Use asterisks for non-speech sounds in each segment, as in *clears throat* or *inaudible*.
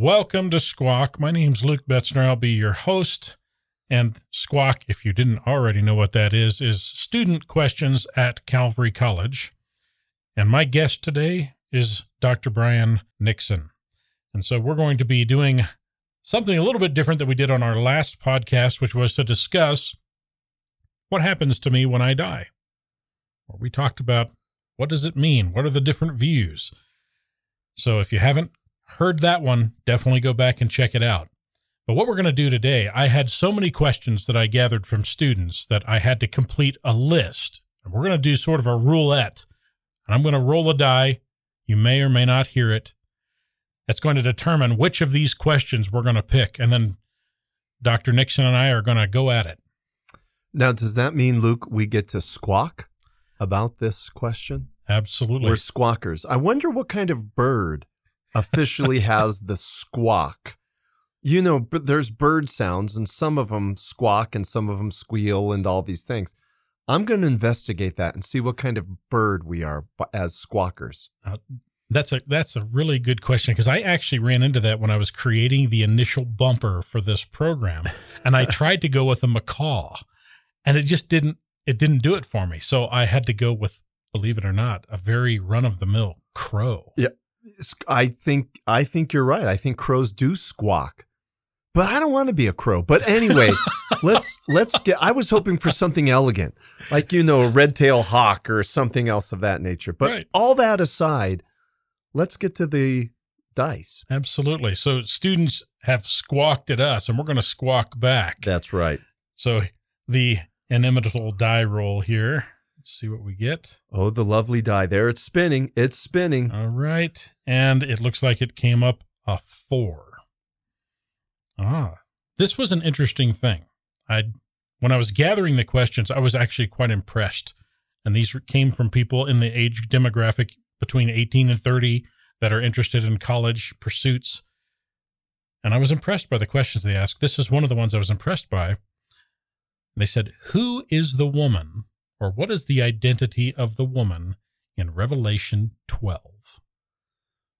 Welcome to Squawk. My name's Luke Betzner. I'll be your host. And Squawk, if you didn't already know what that is, is Student Questions at Calvary College. And my guest today is Dr. Brian Nixon. And so we're going to be doing something a little bit different that we did on our last podcast, which was to discuss what happens to me when I die. We talked about what does it mean? What are the different views? So if you haven't heard that one, definitely go back and check it out. But what we're going to do today, I had so many questions that I gathered from students that I had to complete a list. And we're going to do sort of a roulette. And I'm going to roll a die. You may or may not hear it. It's going to determine which of these questions we're going to pick. And then Dr. Nixon and I are going to go at it. Now, does that mean, Luke, we get to squawk about this question? Absolutely. We're squawkers. I wonder what kind of bird officially *laughs* has the squawk. You know, but there's bird sounds, and some of them squawk and some of them squeal and all these things. I'm going to investigate that and see what kind of bird we are as squawkers. Uh, that's a that's a really good question because I actually ran into that when I was creating the initial bumper for this program, *laughs* and I tried to go with a macaw, and it just didn't it didn't do it for me. So I had to go with, believe it or not, a very run of the mill crow. Yeah, I think I think you're right. I think crows do squawk. But I don't want to be a crow. But anyway, *laughs* let's let's get I was hoping for something elegant. Like you know, a red-tailed hawk or something else of that nature. But right. all that aside, let's get to the dice. Absolutely. So students have squawked at us and we're going to squawk back. That's right. So the inimitable die roll here. Let's see what we get. Oh, the lovely die. There it's spinning. It's spinning. All right. And it looks like it came up a four. Ah, this was an interesting thing. I, when I was gathering the questions, I was actually quite impressed. And these came from people in the age demographic between 18 and 30 that are interested in college pursuits. And I was impressed by the questions they asked. This is one of the ones I was impressed by. They said, Who is the woman or what is the identity of the woman in Revelation 12?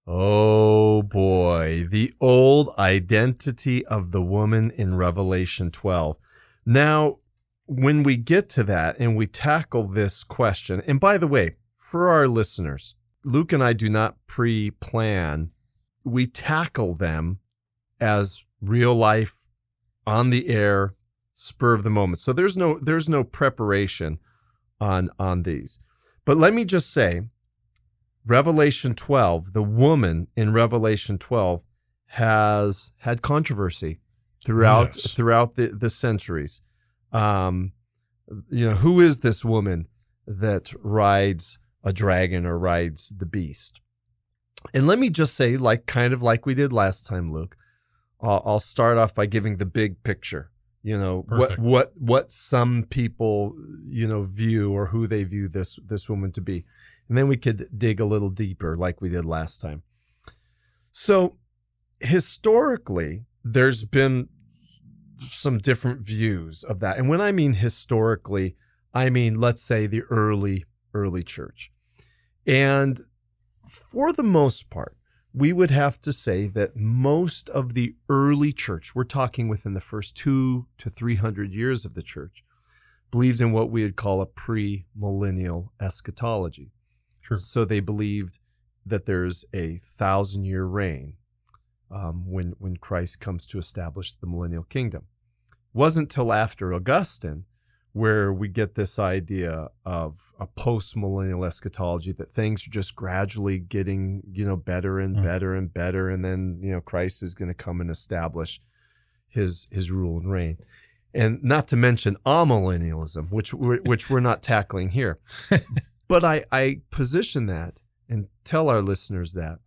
Oh boy, the old identity of the woman in Revelation 12. Now, when we get to that and we tackle this question, and by the way, for our listeners, Luke and I do not pre plan, we tackle them as real life, on the air, spur of the moment. So there's no there's no preparation on on these. But let me just say, Revelation 12, the woman in Revelation 12 has had controversy throughout yes. throughout the, the centuries. Um, you know, who is this woman that rides a dragon or rides the beast? And let me just say, like kind of like we did last time, Luke, I'll, I'll start off by giving the big picture you know Perfect. what what what some people you know view or who they view this this woman to be. And then we could dig a little deeper like we did last time. So historically there's been some different views of that. And when i mean historically i mean let's say the early early church. And for the most part we would have to say that most of the early church, we're talking within the first two to 300 years of the church, believed in what we would call a pre-millennial eschatology. So they believed that there's a thousand year reign um, when, when Christ comes to establish the millennial kingdom. Wasn't till after Augustine where we get this idea of a post millennial eschatology that things are just gradually getting, you know, better and mm. better and better. And then, you know, Christ is going to come and establish his, his rule and reign. And not to mention amillennialism, which we're, which we're not tackling here. *laughs* but I, I position that and tell our listeners that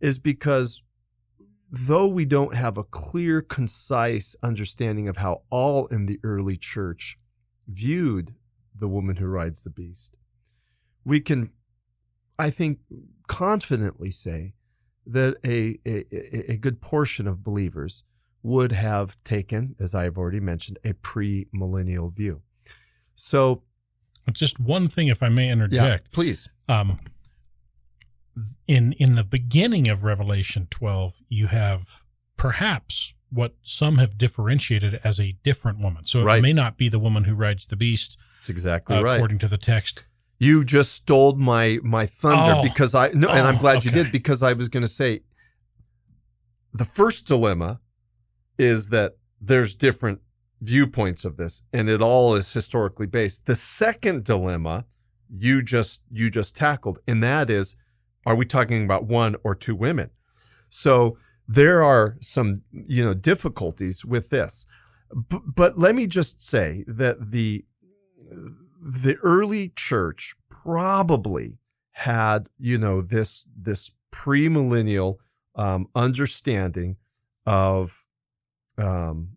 is because though we don't have a clear, concise understanding of how all in the early church viewed the woman who rides the beast, we can, I think, confidently say that a, a, a good portion of believers would have taken, as I've already mentioned, a pre-millennial view. So, just one thing, if I may interject, yeah, please. Um, in in the beginning of Revelation 12, you have perhaps what some have differentiated as a different woman. So it Right. may not be the woman who rides the beast, That's exactly uh, right. according to the text. You just stole my my thunder Oh. because I no, and I'm Oh, glad you did because I was going to say the first dilemma is that there's different viewpoints of this and it all is historically based. The second dilemma you just you just tackled and that is are we talking about one or two women? So there are some you know difficulties with this. B- but let me just say that the the early church probably had you know this this premillennial um, understanding of um,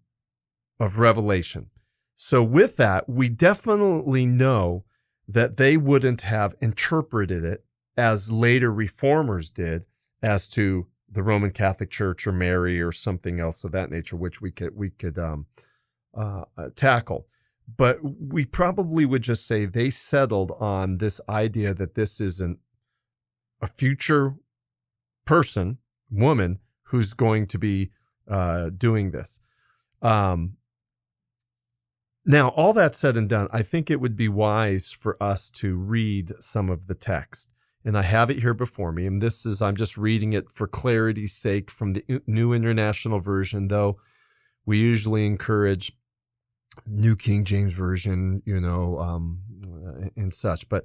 of revelation. So with that, we definitely know that they wouldn't have interpreted it as later reformers did as to the Roman Catholic Church or Mary or something else of that nature, which we could we could um, uh, uh, tackle. But we probably would just say they settled on this idea that this isn't a future person, woman, who's going to be uh, doing this. Um, now, all that said and done, I think it would be wise for us to read some of the text. And I have it here before me. And this is, I'm just reading it for clarity's sake from the New International Version, though we usually encourage New King James Version, you know, um, and such. But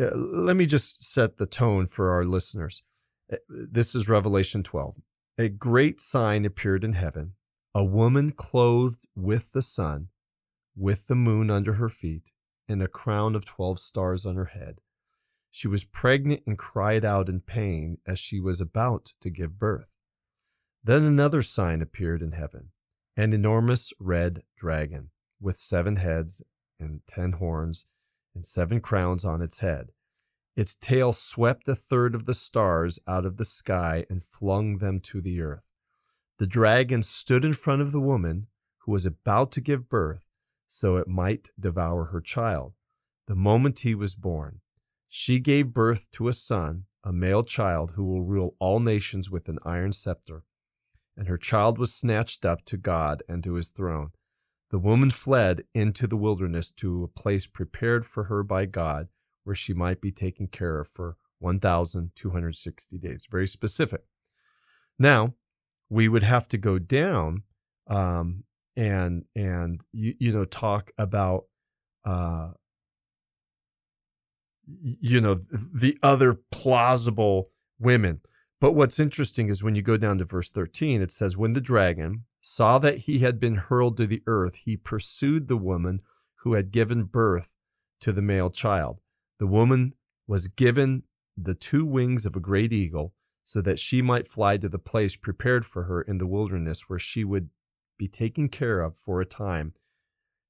uh, let me just set the tone for our listeners. Uh, This is Revelation 12. A great sign appeared in heaven a woman clothed with the sun, with the moon under her feet, and a crown of 12 stars on her head. She was pregnant and cried out in pain as she was about to give birth. Then another sign appeared in heaven an enormous red dragon with seven heads and ten horns and seven crowns on its head. Its tail swept a third of the stars out of the sky and flung them to the earth. The dragon stood in front of the woman who was about to give birth so it might devour her child. The moment he was born, she gave birth to a son, a male child who will rule all nations with an iron scepter. And her child was snatched up to God and to his throne. The woman fled into the wilderness to a place prepared for her by God, where she might be taken care of for 1,260 days. Very specific. Now, we would have to go down um, and and you, you know talk about uh, you know the other plausible women. But what's interesting is when you go down to verse 13, it says, When the dragon saw that he had been hurled to the earth, he pursued the woman who had given birth to the male child. The woman was given the two wings of a great eagle so that she might fly to the place prepared for her in the wilderness where she would be taken care of for a time,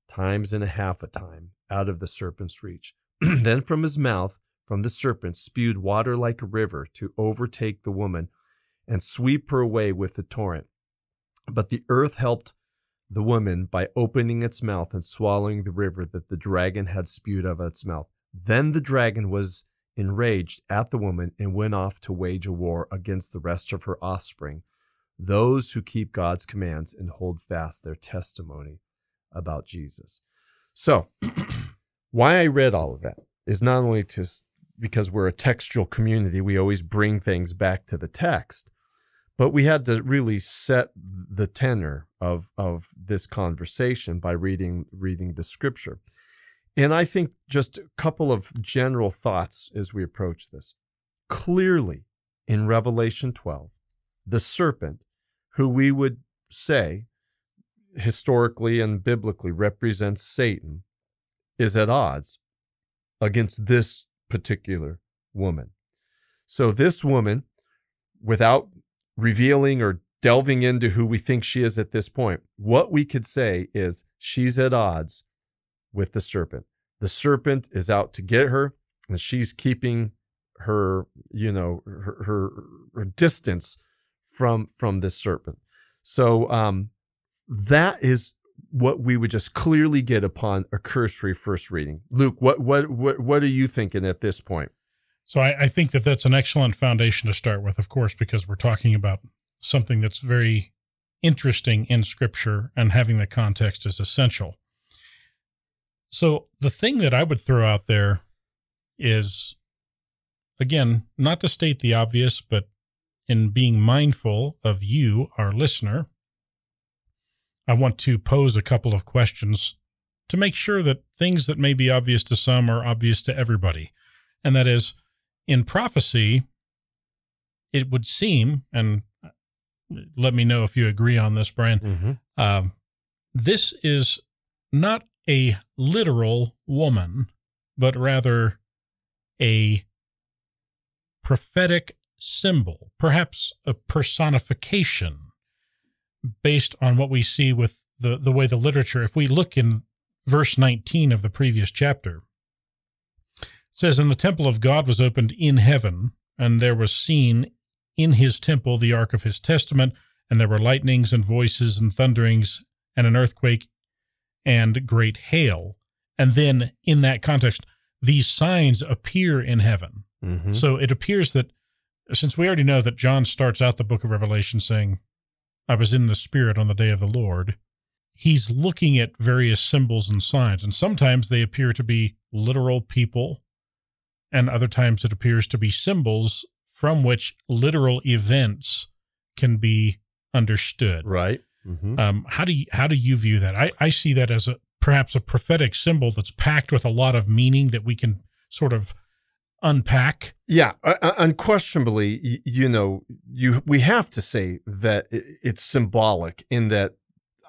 times and a half a time, out of the serpent's reach. *clears throat* then from his mouth, from the serpent, spewed water like a river to overtake the woman and sweep her away with the torrent. But the earth helped the woman by opening its mouth and swallowing the river that the dragon had spewed out of its mouth. Then the dragon was enraged at the woman and went off to wage a war against the rest of her offspring, those who keep God's commands and hold fast their testimony about Jesus. So, *clears throat* why I read all of that is not only to because we're a textual community, we always bring things back to the text, but we had to really set the tenor of of this conversation by reading reading the scripture. And I think just a couple of general thoughts as we approach this. Clearly, in Revelation 12, the serpent, who we would say historically and biblically represents Satan, is at odds against this particular woman. So, this woman, without revealing or delving into who we think she is at this point, what we could say is she's at odds with the serpent. The serpent is out to get her, and she's keeping her, you know, her her, her distance from from this serpent. So um, that is what we would just clearly get upon a cursory first reading. Luke, what what what what are you thinking at this point? So I, I think that that's an excellent foundation to start with, of course, because we're talking about something that's very interesting in scripture and having the context is essential. So the thing that I would throw out there is again, not to state the obvious, but in being mindful of you, our listener, I want to pose a couple of questions to make sure that things that may be obvious to some are obvious to everybody. And that is, in prophecy, it would seem, and let me know if you agree on this, Brian. Mm-hmm. Um, this is not a literal woman, but rather a prophetic symbol, perhaps a personification based on what we see with the, the way the literature, if we look in verse 19 of the previous chapter, it says, And the temple of God was opened in heaven, and there was seen in his temple the ark of his testament, and there were lightnings and voices and thunderings and an earthquake and great hail. And then in that context, these signs appear in heaven. Mm-hmm. So it appears that since we already know that John starts out the book of Revelation saying, I was in the Spirit on the day of the Lord, he's looking at various symbols and signs. And sometimes they appear to be literal people, and other times it appears to be symbols from which literal events can be understood. Right. Mm-hmm. Um, how do you how do you view that? I, I see that as a perhaps a prophetic symbol that's packed with a lot of meaning that we can sort of unpack. Yeah, uh, unquestionably, you, you know, you we have to say that it's symbolic in that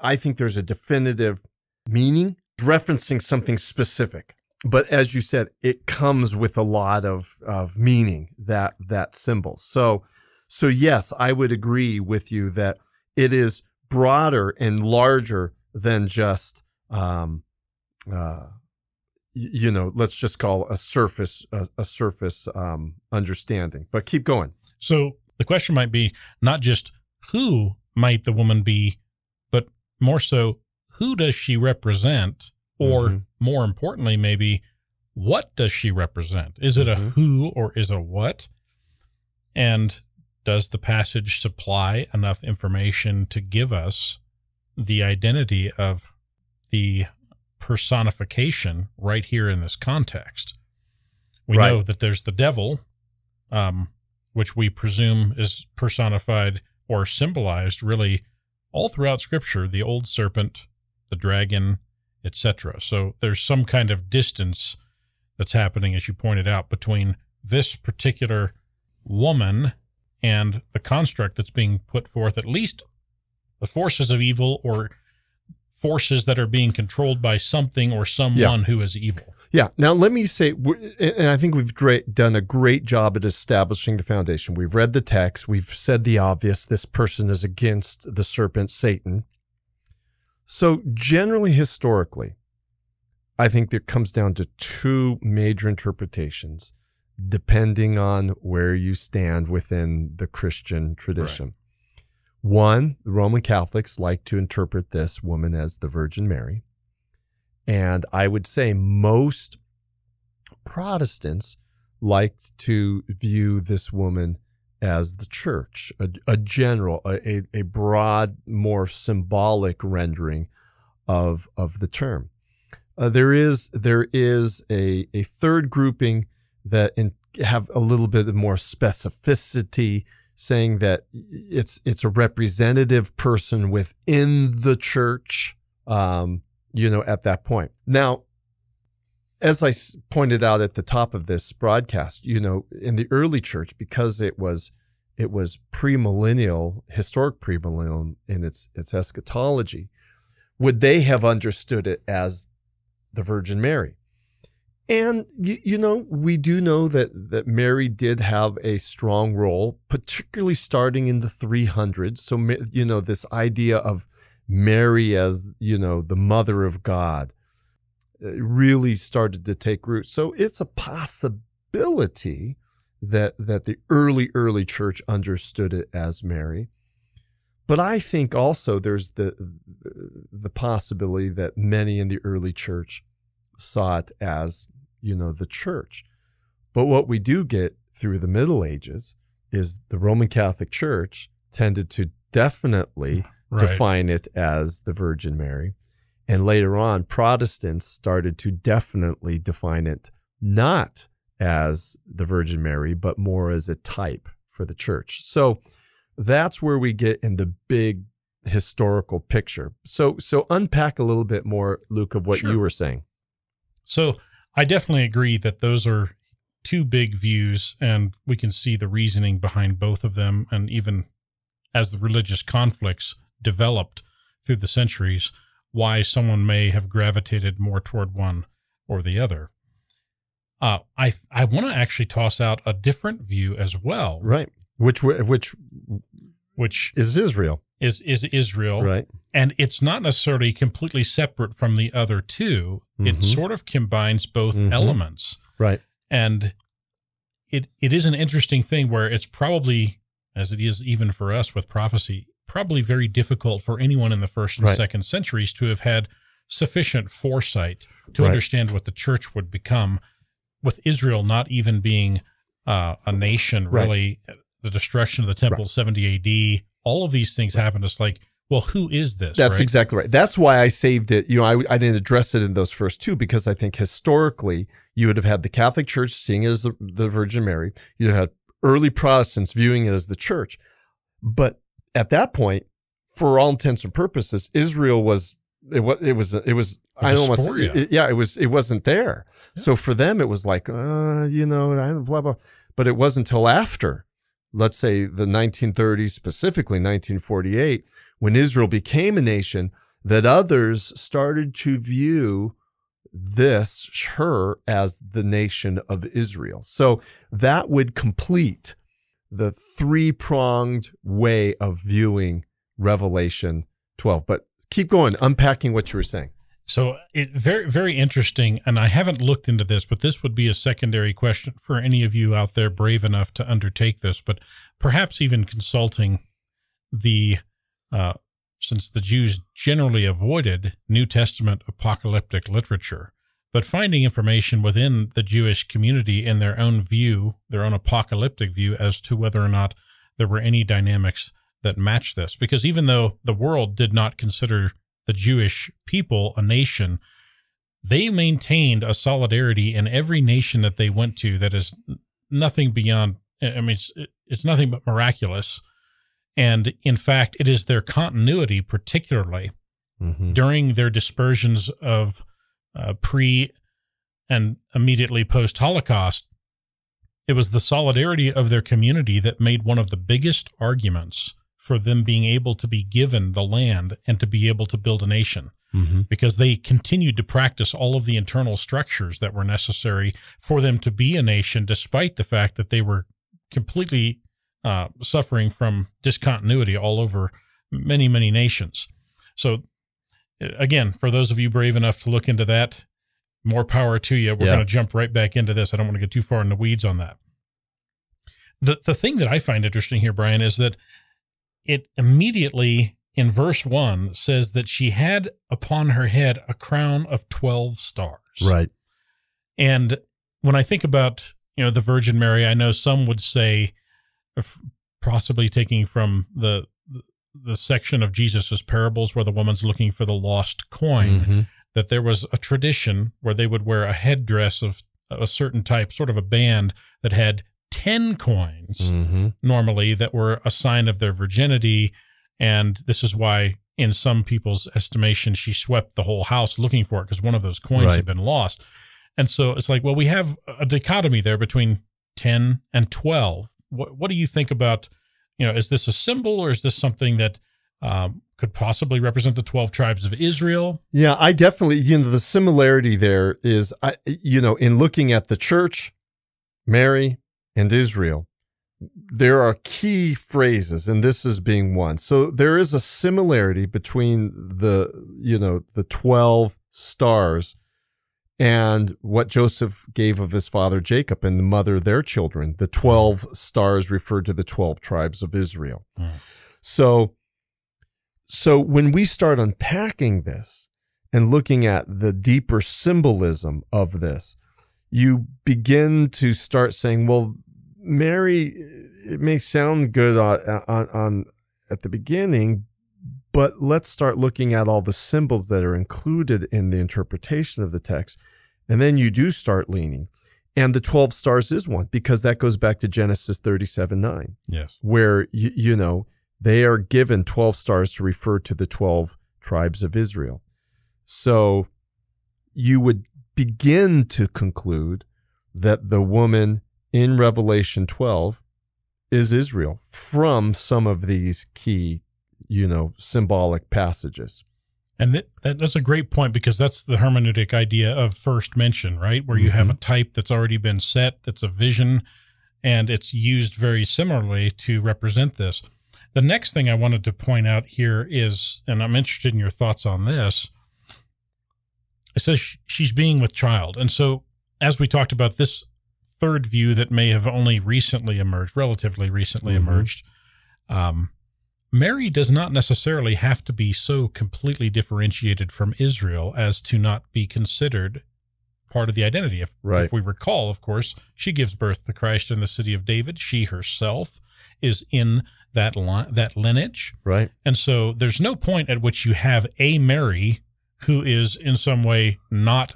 I think there's a definitive meaning referencing something specific. But as you said, it comes with a lot of, of meaning that that symbol. So so yes, I would agree with you that it is broader and larger than just um, uh, you know, let's just call a surface a, a surface um, understanding. But keep going. So the question might be not just who might the woman be, but more so who does she represent, or mm-hmm. more importantly, maybe what does she represent? Is it mm-hmm. a who or is it a what? And does the passage supply enough information to give us the identity of the personification right here in this context. We right. know that there's the devil, um, which we presume is personified or symbolized really all throughout Scripture the old serpent, the dragon, etc. So there's some kind of distance that's happening, as you pointed out, between this particular woman and the construct that's being put forth, at least the forces of evil or forces that are being controlled by something or someone yeah. who is evil. Yeah. Now, let me say, and I think we've great, done a great job at establishing the foundation. We've read the text, we've said the obvious this person is against the serpent, Satan. So, generally, historically, I think it comes down to two major interpretations depending on where you stand within the Christian tradition. Right. One, the Roman Catholics like to interpret this woman as the Virgin Mary. And I would say most Protestants liked to view this woman as the church, a, a general, a, a broad, more symbolic rendering of, of the term. Uh, there is there is a, a third grouping that in, have a little bit more specificity saying that it's it's a representative person within the church um, you know at that point. Now as i pointed out at the top of this broadcast you know in the early church because it was it was premillennial historic premillennial in its its eschatology would they have understood it as the virgin mary and you, you, know, we do know that that Mary did have a strong role, particularly starting in the 300s. So you know, this idea of Mary as you know the mother of God uh, really started to take root. So it's a possibility that that the early early church understood it as Mary. But I think also there's the the possibility that many in the early church saw it as you know, the church. But what we do get through the Middle Ages is the Roman Catholic Church tended to definitely Right. define it as the Virgin Mary. And later on, Protestants started to definitely define it not as the Virgin Mary, but more as a type for the church. So that's where we get in the big historical picture. So so unpack a little bit more, Luke, of what Sure. you were saying. So I definitely agree that those are two big views, and we can see the reasoning behind both of them. And even as the religious conflicts developed through the centuries, why someone may have gravitated more toward one or the other. Uh, I I want to actually toss out a different view as well, Right. Which which which is Israel, is is Israel, right? and it's not necessarily completely separate from the other 2 It Mhm. sort of combines both Mhm. elements. Right. and it it is an interesting thing where it's probably as it is even for us with prophecy probably very difficult for anyone in the first and Right. second centuries to have had sufficient foresight to Right. understand what the church would become with israel not even being uh, a nation Right. really the destruction of the temple 70 ad all of these things happen it's like well who is this That's right? exactly right. That's why I saved it. You know, I, I didn't address it in those first two because I think historically you would have had the Catholic Church seeing it as the, the Virgin Mary. You had early Protestants viewing it as the church. But at that point, for all intents and purposes, Israel was it was it was it was A I don't want to it, yeah it was it wasn't there. Yeah. So for them it was like uh you know blah blah. But it wasn't until after, let's say the 1930s, specifically 1948, when Israel became a nation, that others started to view this her as the nation of Israel. So that would complete the three pronged way of viewing Revelation 12. But keep going, unpacking what you were saying. So it very very interesting, and I haven't looked into this, but this would be a secondary question for any of you out there brave enough to undertake this. But perhaps even consulting the, uh, since the Jews generally avoided New Testament apocalyptic literature, but finding information within the Jewish community in their own view, their own apocalyptic view, as to whether or not there were any dynamics that match this. Because even though the world did not consider the Jewish people a nation, they maintained a solidarity in every nation that they went to that is nothing beyond, I mean, it's, it's nothing but miraculous. And in fact, it is their continuity, particularly Mm-hmm. during their dispersions of uh, pre and immediately post Holocaust, it was the solidarity of their community that made one of the biggest arguments for them being able to be given the land and to be able to build a nation Mm-hmm. because they continued to practice all of the internal structures that were necessary for them to be a nation, despite the fact that they were completely uh, suffering from discontinuity all over many, many nations. So, uh, again, for those of you brave enough to look into that, more power to you. We're Yeah. going to jump right back into this. I don't want to get too far in the weeds on that. The the thing that I find interesting here, Brian, is that it immediately in verse one says that she had upon her head a crown of twelve stars. Right. And when I think about you know the Virgin Mary, I know some would say, possibly taking from the the section of Jesus's parables where the woman's looking for the lost coin, Mhm. that there was a tradition where they would wear a headdress of a certain type, sort of a band that had ten coins Mhm. normally that were a sign of their virginity. And this is why, in some people's estimation, she swept the whole house looking for it because one of those coins Right. had been lost. And so it's like, well, we have a dichotomy there between 10 and 12. What, what do you think about, you know, is this a symbol or is this something that um, could possibly represent the 12 tribes of Israel? Yeah, I definitely, you know, the similarity there is, I, you know, in looking at the church, Mary, and Israel, there are key phrases, and this is being one. So there is a similarity between the, you know, the 12 stars and what Joseph gave of his father Jacob and the mother their children. The 12 stars referred to the 12 tribes of Israel. Mm. So, so when we start unpacking this and looking at the deeper symbolism of this, you begin to start saying, well, Mary, it may sound good on, on, on at the beginning, But let's start looking at all the symbols that are included in the interpretation of the text. And then you do start leaning. And the 12 stars is one because that goes back to Genesis 37 9, Yes. where, you, you know, they are given 12 stars to refer to the 12 tribes of Israel. So you would begin to conclude that the woman in Revelation 12 is Israel from some of these key, you know, symbolic passages. And that, that, that's a great point because that's the hermeneutic idea of first mention, right? Where you have mm-hmm. a type that's already been set, that's a vision, and it's used very similarly to represent this. The next thing I wanted to point out here is, and I'm interested in your thoughts on this. It says sh- she's being with child. And so, as we talked about this third view that may have only recently emerged, relatively recently Mhm. emerged, um, Mary does not necessarily have to be so completely differentiated from Israel as to not be considered part of the identity. If, Right. if we recall, of course, she gives birth to Christ in the city of David. She herself is in that li- that lineage. Right. And so there's no point at which you have a Mary who is in some way not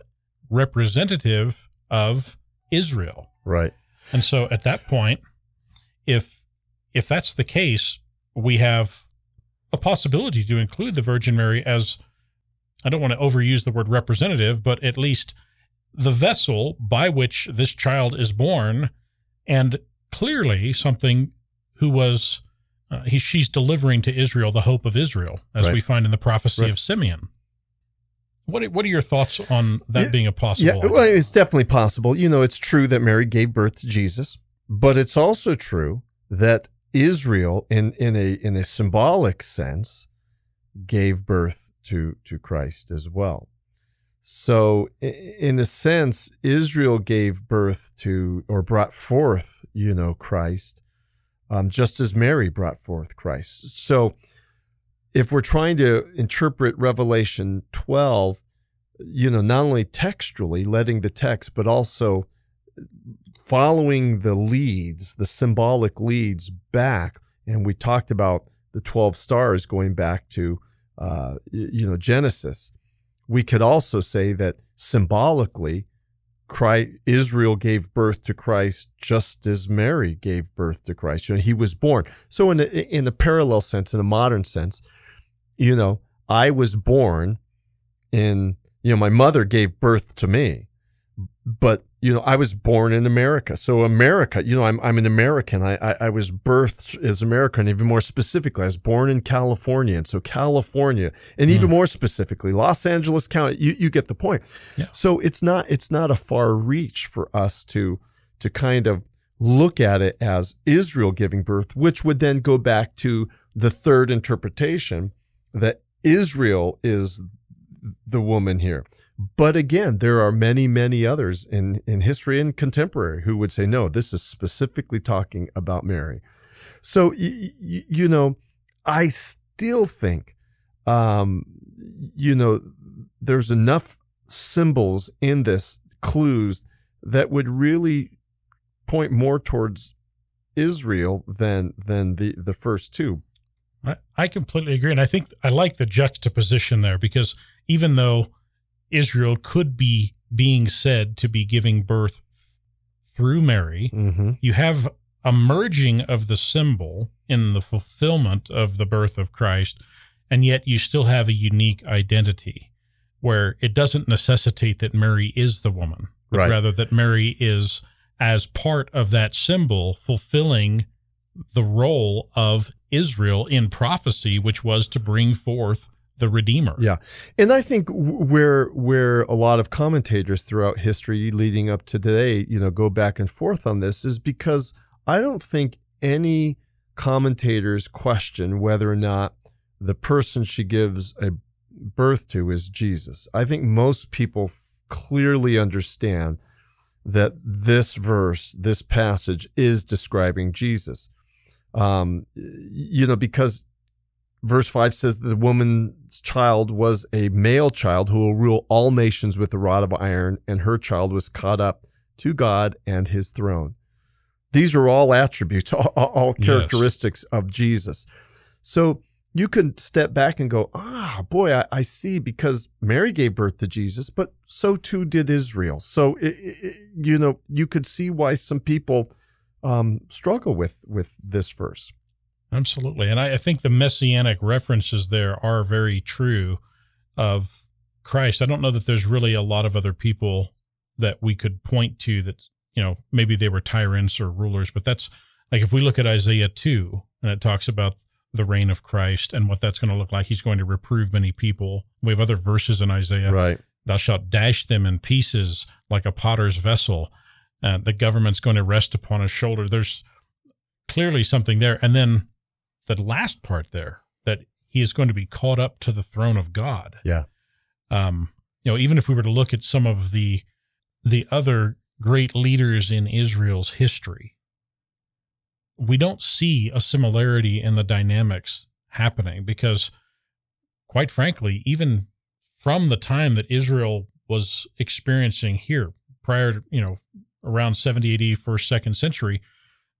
representative of Israel. Right. And so at that point, if if that's the case, we have a possibility to include the Virgin Mary as I don't want to overuse the word representative, but at least the vessel by which this child is born, and clearly something who was uh, he, she's delivering to Israel the hope of Israel, as Right. we find in the prophecy Right. of Simeon. What are, what are your thoughts on that being a possible? Yeah, well, it's definitely possible. You know, it's true that Mary gave birth to Jesus, but it's also true that Israel, in in a in a symbolic sense, gave birth to to Christ as well. So, in a sense, Israel gave birth to or brought forth, you know, Christ, um, just as Mary brought forth Christ. So, if we're trying to interpret Revelation 12, you know, not only textually, letting the text, but also following the leads, the symbolic leads back. And we talked about the 12 stars going back to, uh, you know, Genesis. We could also say that symbolically, Christ, Israel gave birth to Christ just as Mary gave birth to Christ. You know, he was born. So in a, in a parallel sense, in a modern sense, you know, I was born in, you know, my mother gave birth to me, but you know, I was born in America. So America, you know, I'm I'm an American. I I, I was birthed as American. Even more specifically, I was born in California, and so California, and even mm. more specifically, Los Angeles County. You you get the point. Yeah. So it's not it's not a far reach for us to to kind of look at it as Israel giving birth, which would then go back to the third interpretation that Israel is the woman here. But again, there are many, many others in, in history and contemporary who would say, no, this is specifically talking about Mary. So, y- y- you know, I still think, um, you know, there's enough symbols in this, clues that would really point more towards Israel than than the the first two. I, I completely agree. And I think I like the juxtaposition there because even though Israel could be being said to be giving birth through Mary, Mm-hmm. you have a merging of the symbol in the fulfillment of the birth of Christ, and yet you still have a unique identity where it doesn't necessitate that Mary is the woman, but Right. rather that Mary is, as part of that symbol, fulfilling the role of Israel in prophecy, which was to bring forth the Redeemer. Yeah. And I think where where a lot of commentators throughout history leading up to today, you know, go back and forth on this is because I don't think any commentators question whether or not the person she gives a birth to is Jesus. I think most people clearly understand that this verse, this passage is describing Jesus. Um, you know, because verse 5 says the woman's child was a male child who will rule all nations with a rod of iron, and her child was caught up to God and his throne. These are all attributes, *laughs* all, all Yes. characteristics of Jesus. So you can step back and go, ah, boy, I, I see because Mary gave birth to Jesus, but so too did Israel. So, it, it, you know, you could see why some people um, struggle with with this verse. Absolutely. And I, I think the messianic references there are very true of Christ. I don't know that there's really a lot of other people that we could point to that, you know, maybe they were tyrants or rulers, but that's like if we look at Isaiah 2 and it talks about the reign of Christ and what that's going to look like, he's going to reprove many people. We have other verses in Isaiah. Right. Thou shalt dash them in pieces like a potter's vessel. Uh, the government's going to rest upon his shoulder. There's clearly something there. And then the last part there that he is going to be caught up to the throne of God. Yeah. Um, you know, even if we were to look at some of the the other great leaders in Israel's history, we don't see a similarity in the dynamics happening because quite frankly, even from the time that Israel was experiencing here prior to, you know, around 70 AD, first, second century,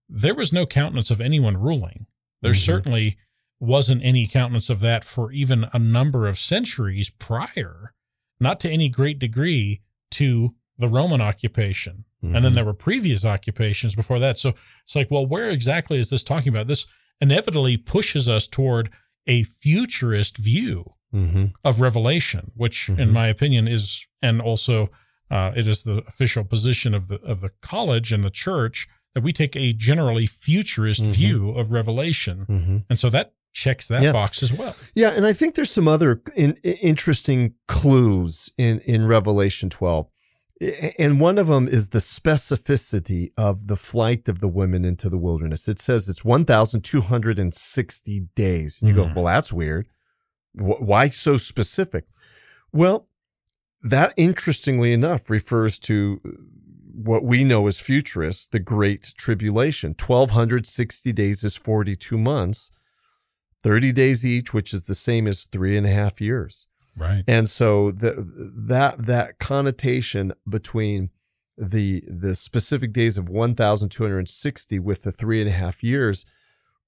there was no countenance of anyone ruling. There mm-hmm. certainly wasn't any countenance of that for even a number of centuries prior, not to any great degree to the Roman occupation. Mm-hmm. And then mm-hmm. there were previous occupations before that. So it's like, well, where exactly is this talking about? This inevitably pushes us toward a futurist view mm-hmm. of Revelation, which, mm-hmm. in my opinion, is, and also uh, it is the official position of the of the college and the church that we take a generally futurist mm-hmm. view of Revelation, mm-hmm. and so that checks that yeah. box as well. Yeah, and I think there's some other in, interesting clues in in Revelation 12. And one of them is the specificity of the flight of the women into the wilderness. It says it's 1,260 days. And you mm-hmm. go, well, that's weird. Why so specific? Well, that interestingly enough refers to what we know as futurists, the Great Tribulation. 1260 days is 42 months, 30 days each, which is the same as three and a half years. Right. And so the, that that connotation between the the specific days of 1,260 with the three and a half years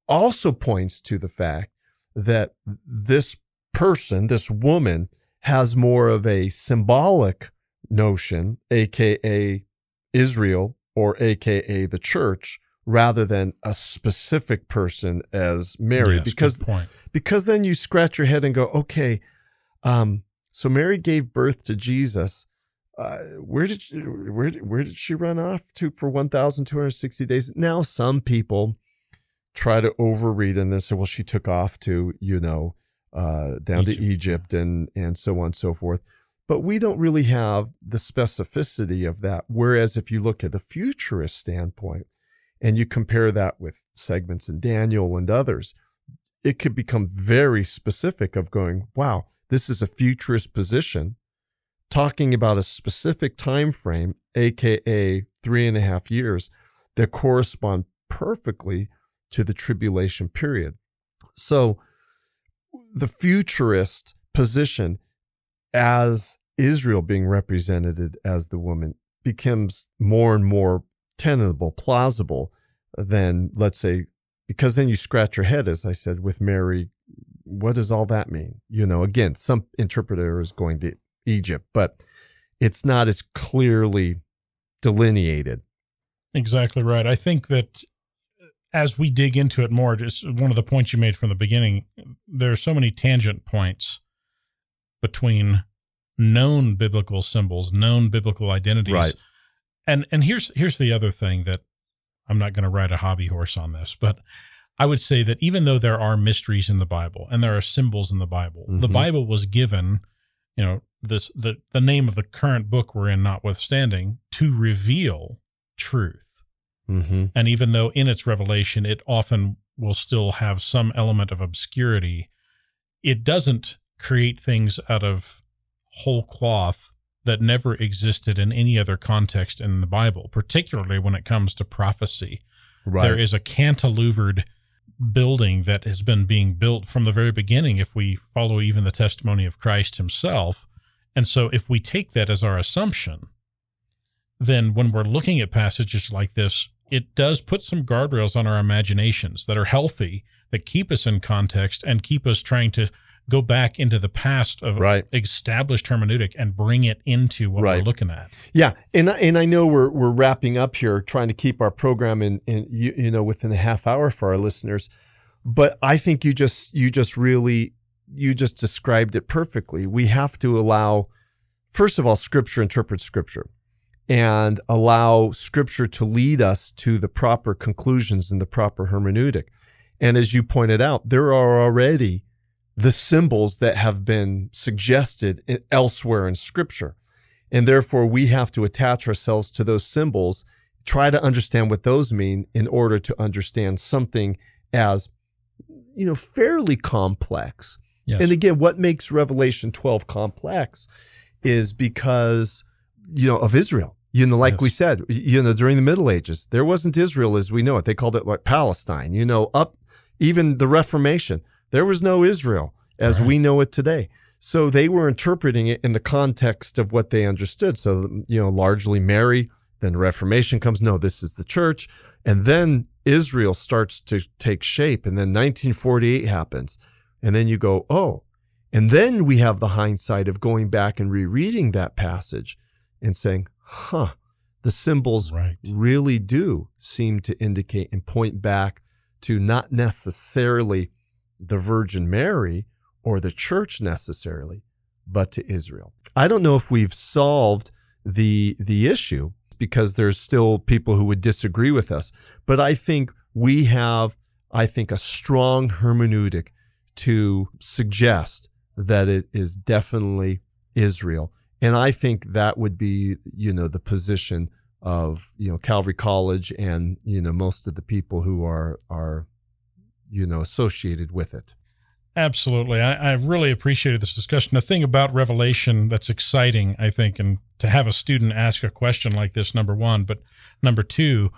also points to the fact that this person, this woman, has more of a symbolic notion, aka Israel or AKA the church rather than a specific person as Mary. Yes, because because then you scratch your head and go okay um, so Mary gave birth to Jesus. Uh, where did she, where where did she run off to for 1260 days? Now some people try to overread in this well she took off to you know uh, down Egypt. to Egypt and and so on and so forth but we don't really have the specificity of that. Whereas if you look at the futurist standpoint and you compare that with segments in Daniel and others, it could become very specific of going, wow, this is a futurist position talking about a specific time frame, aka three and a half years, that correspond perfectly to the tribulation period. So the futurist position as Israel being represented as the woman becomes more and more tenable, plausible than, let's say, because then you scratch your head, as I said, with Mary. What does all that mean? You know, again, some interpreter is going to Egypt, but it's not as clearly delineated. Exactly right. I think that as we dig into it more, just one of the points you made from the beginning, there are so many tangent points between known biblical symbols, known biblical identities. Right. And and here's here's the other thing that I'm not going to ride a hobby horse on this, but I would say that even though there are mysteries in the Bible and there are symbols in the Bible, mm-hmm. the Bible was given, you know, this the the name of the current book we're in notwithstanding, to reveal truth. Mm-hmm. And even though in its revelation it often will still have some element of obscurity, it doesn't create things out of whole cloth that never existed in any other context in the Bible, particularly when it comes to prophecy. Right. There is a cantilevered building that has been being built from the very beginning, if we follow even the testimony of Christ himself. And so, if we take that as our assumption, then when we're looking at passages like this, it does put some guardrails on our imaginations that are healthy, that keep us in context and keep us trying to go back into the past of Right. established hermeneutic and bring it into what we're looking at. Yeah, and I- and I know we're we're wrapping up here, trying to keep our program in in you, you know within a half hour for our listeners, but I think you just you just really you just described it perfectly. We have to allow, first of all, Scripture interprets Scripture, and allow Scripture to lead us to the proper conclusions and the proper hermeneutic. And as you pointed out, there are already the symbols that have been suggested elsewhere in Scripture. And therefore, we have to attach ourselves to those symbols, try to understand what those mean in order to understand something as, you know, fairly complex. Yes. And again, what makes Revelation 12 complex is because, you know, of Israel. You know, like Yes. we said, you know, during the Middle Ages, there wasn't Israel as we know it. They called it like Palestine, you know, up even the Reformation. There was no Israel as Right. we know it today. So they were interpreting it in the context of what they understood. So, you know, largely Mary, then the Reformation comes. No, this is the church. And then Israel starts to take shape. And then 1948 happens. And then you go, oh. And then we have the hindsight of going back and rereading that passage and saying, huh, the symbols Right. really do seem to indicate and point back to not necessarily the Virgin Mary or the church necessarily, but to Israel. I don't know if we've solved the the issue because there's still people who would disagree with us, but I think we have I think a strong hermeneutic to suggest that it is definitely Israel. And I think that would be, you know, the position of, you know, Calvary College and, you know, most of the people who are are you know associated with it. Absolutely. I, I really appreciated this discussion. The thing about Revelation that's exciting, I think, and to have a student ask a question like this, number one, but number two,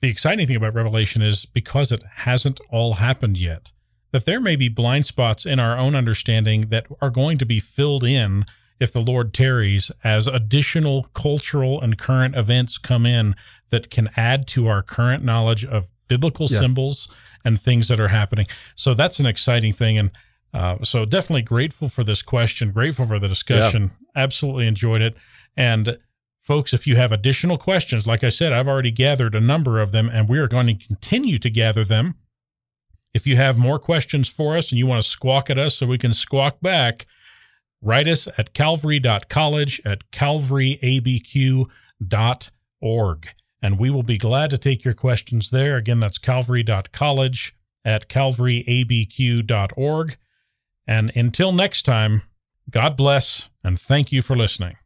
the exciting thing about Revelation is because it hasn't all happened yet, that there may be blind spots in our own understanding that are going to be filled in if the Lord tarries as additional cultural and current events come in that can add to our current knowledge of biblical Yeah. symbols and things that are happening. So that's an exciting thing. And uh, so definitely grateful for this question, grateful for the discussion. Absolutely enjoyed it. And folks, if you have additional questions, like I said, I've already gathered a number of them and we are going to continue to gather them. If you have more questions for us and you want to squawk at us so we can squawk back, write us at calvary.college at calvaryabq.org. And we will be glad to take your questions there. Again, that's calvary.college at calvaryabq.org. And until next time, God bless and thank you for listening.